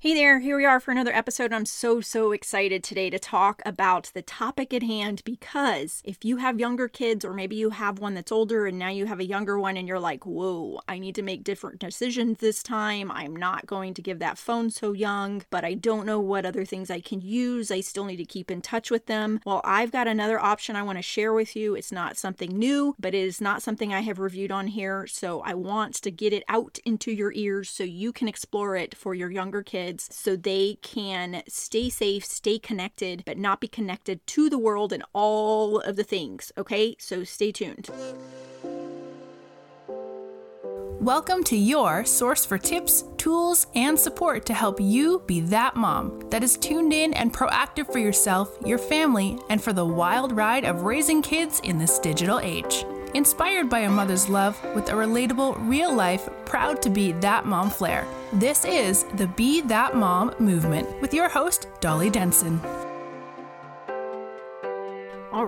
Hey there, here we are for another episode. I'm so, so excited today to talk about the topic at hand because if you have younger kids, or maybe you have one that's older and now you have a younger one and you're like, whoa, I need to make different decisions this time. I'm not going to give that phone so young, but I don't know what other things I can use. I still need to keep in touch with them. Well, I've got another option I want to share with you. It's not something new, but it is not something I have reviewed on here. So I want to get it out into your ears so you can explore it for your younger kids kids so they can stay safe, stay connected, but not be connected to the world and all of the things. Okay, so stay tuned. Welcome to your source for tips, tools, and support to help you be that mom that is tuned in and proactive for yourself, your family, and for the wild ride of raising kids in this digital age. Inspired by a mother's love with a relatable, real life, proud to be that mom flair. This is the Be That Mom movement with your host, Dolly Denson.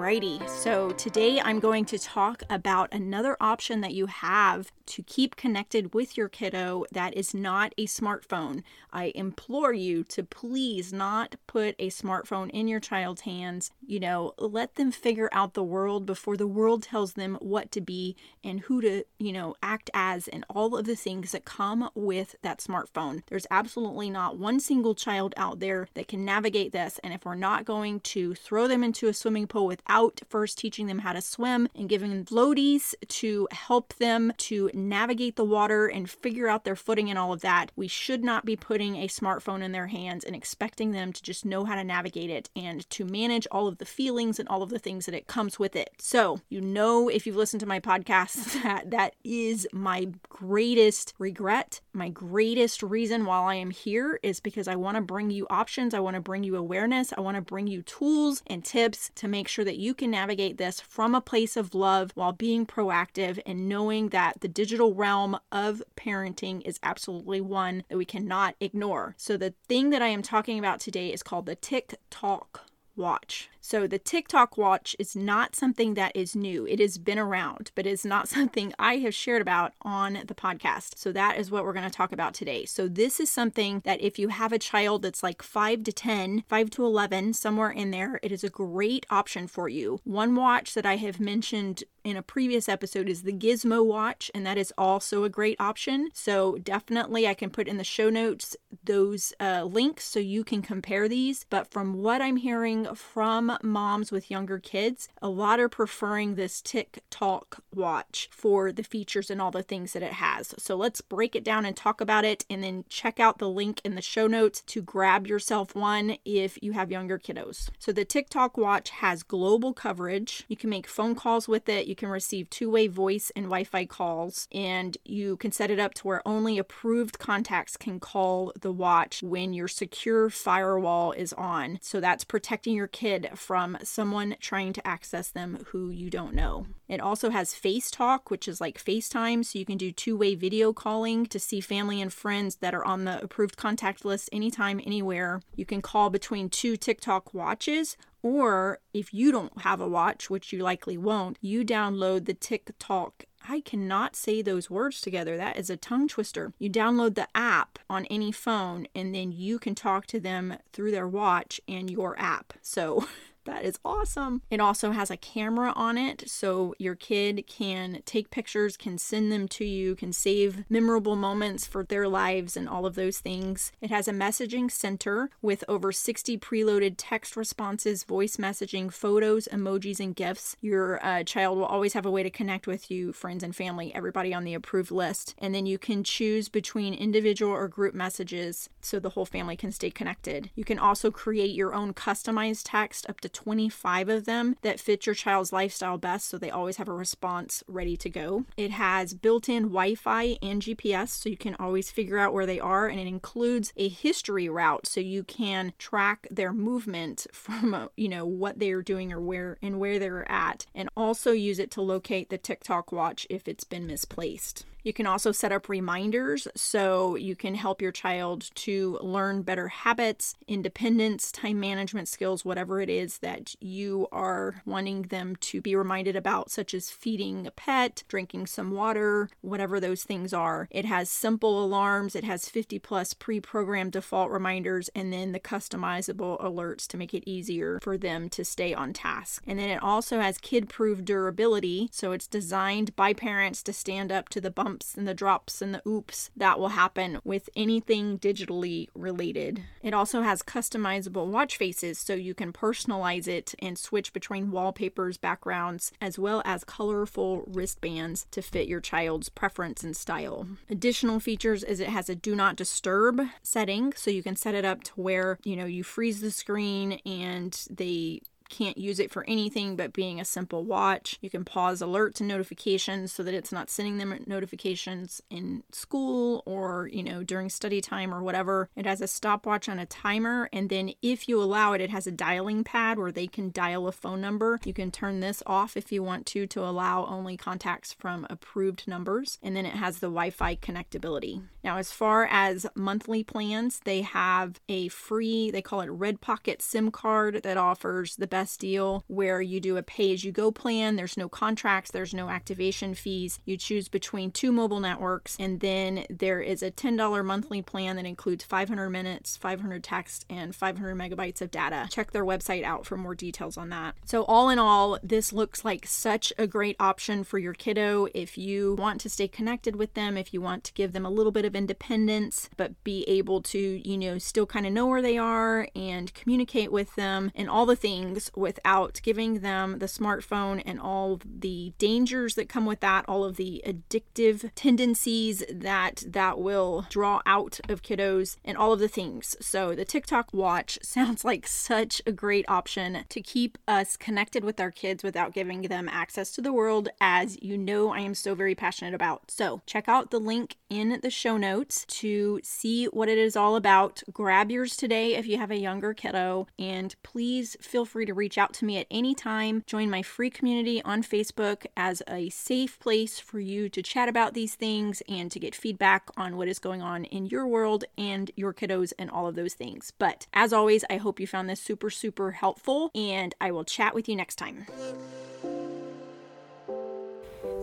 Alrighty, so today I'm going to talk about another option that you have to keep connected with your kiddo that is not a smartphone. I implore you to please not put a smartphone in your child's hands. You know, let them figure out the world before the world tells them what to be and who to, you know, act as and all of the things that come with that smartphone. There's absolutely not one single child out there that can navigate this. And if we're not going to throw them into a swimming pool without first teaching them how to swim and giving them floaties to help them to navigate the water and figure out their footing and all of that. We should not be putting a smartphone in their hands and expecting them to just know how to navigate it and to manage all of the feelings and all of the things that it comes with it. So, you know, if you've listened to my podcast, that that is my greatest regret. My greatest reason while I am here is because I want to bring you options. I want to bring you awareness. I want to bring you tools and tips to make sure that you can navigate this from a place of love while being proactive and knowing that the digital realm of parenting is absolutely one that we cannot ignore. So, the thing that I am talking about today is called the TickTalk watch. So the TickTalk watch is not something that is new. It has been around, but it's not something I have shared about on the podcast. So that is what we're going to talk about today. So this is something that if you have a child that's like 5 to 10, 5 to 11, somewhere in there, it is a great option for you. One watch that I have mentioned in a previous episode is the Gizmo watch, and that is also a great option. So definitely I can put in the show notes those uh, links so you can compare these. But from what I'm hearing from moms with younger kids, a lot are preferring this TickTalk watch for the features and all the things that it has. So let's break it down and talk about it, and then check out the link in the show notes to grab yourself one if you have younger kiddos. So the TickTalk watch has global coverage. You can make phone calls with it, you can receive two way voice and Wi Fi calls, and you can set it up to where only approved contacts can call the watch when your secure firewall is on. So that's protecting your kid from someone trying to access them who you don't know. It also has Face Talk, which is like FaceTime, so you can do two way video calling to see family and friends that are on the approved contact list anytime, anywhere. You can call between two TickTalk watches, or if you don't have a watch, which you likely won't, you download the TickTalk I cannot say those words together. That is a tongue twister. You download the app on any phone and then you can talk to them through their watch and your app. So That is awesome. It also has a camera on it, so your kid can take pictures, can send them to you, can save memorable moments for their lives and all of those things. It has a messaging center with over 60 preloaded text responses, voice messaging, photos, emojis, and gifts. Your uh, child will always have a way to connect with you, friends and family, everybody on the approved list. And then you can choose between individual or group messages so the whole family can stay connected. You can also create your own customized text up to 25 of them that fit your child's lifestyle best so they always have a response ready to go. It has built in Wi Fi and GPS so you can always figure out where they are, and it includes a history route so you can track their movement from, uh, you know, what they're doing or where and where they're at, and also use it to locate the TickTalk watch if it's been misplaced. You can also set up reminders so you can help your child to learn better habits, independence, time management skills, whatever it is that you are wanting them to be reminded about, such as feeding a pet, drinking some water, whatever those things are. It has simple alarms, it has 50 plus pre programmed default reminders, and then the customizable alerts to make it easier for them to stay on task. And then it also has kid proof durability, so it's designed by parents to stand up to the bumps and the drops and the oops that will happen with anything digitally related. It also has customizable watch faces, so you can personalize it and switch between wallpapers, backgrounds, as well as colorful wristbands to fit your child's preference and style. Additional features is it has a do not disturb setting, so you can set it up to where, you know, you freeze the screen and they can't use it for anything but being a simple watch. You can pause alerts and notifications so that it's not sending them notifications in school or, you know, during study time or whatever. It has a stopwatch on a timer. And then if you allow it, it has a dialing pad where they can dial a phone number. You can turn this off if you want to, to allow only contacts from approved numbers. And then it has the Wi Fi connectability. Now, as far as monthly plans, they have a free, they call it Red Pocket SIM card that offers the best best deal where you do a pay as you go plan. There's no contracts, there's no activation fees. You choose between two mobile networks, and then there is a $10 monthly plan that includes 500 minutes, 500 text, and 500 megabytes of data. Check their website out for more details on that. So, all in all, this looks like such a great option for your kiddo if you want to stay connected with them, if you want to give them a little bit of independence, but be able to, you know, still kind of know where they are and communicate with them and all the things without giving them the smartphone and all the dangers that come with that, all of the addictive tendencies that that will draw out of kiddos and all of the things. So the TickTalk watch sounds like such a great option to keep us connected with our kids without giving them access to the world as you know I am so very passionate about. So check out the link in the show notes to see what it is all about. Grab yours today if you have a younger kiddo and please feel free to reach out to me at any time. Join my free community on Facebook as a safe place for you to chat about these things and to get feedback on what is going on in your world and your kiddos and all of those things. But as always, I hope you found this super, super helpful, and I will chat with you next time.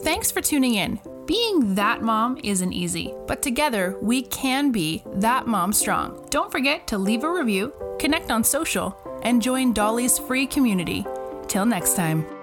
Thanks for tuning in. Being that mom isn't easy, but together we can be that mom strong. Don't forget to leave a review, connect on social, and join Dolly's free community. Till next time.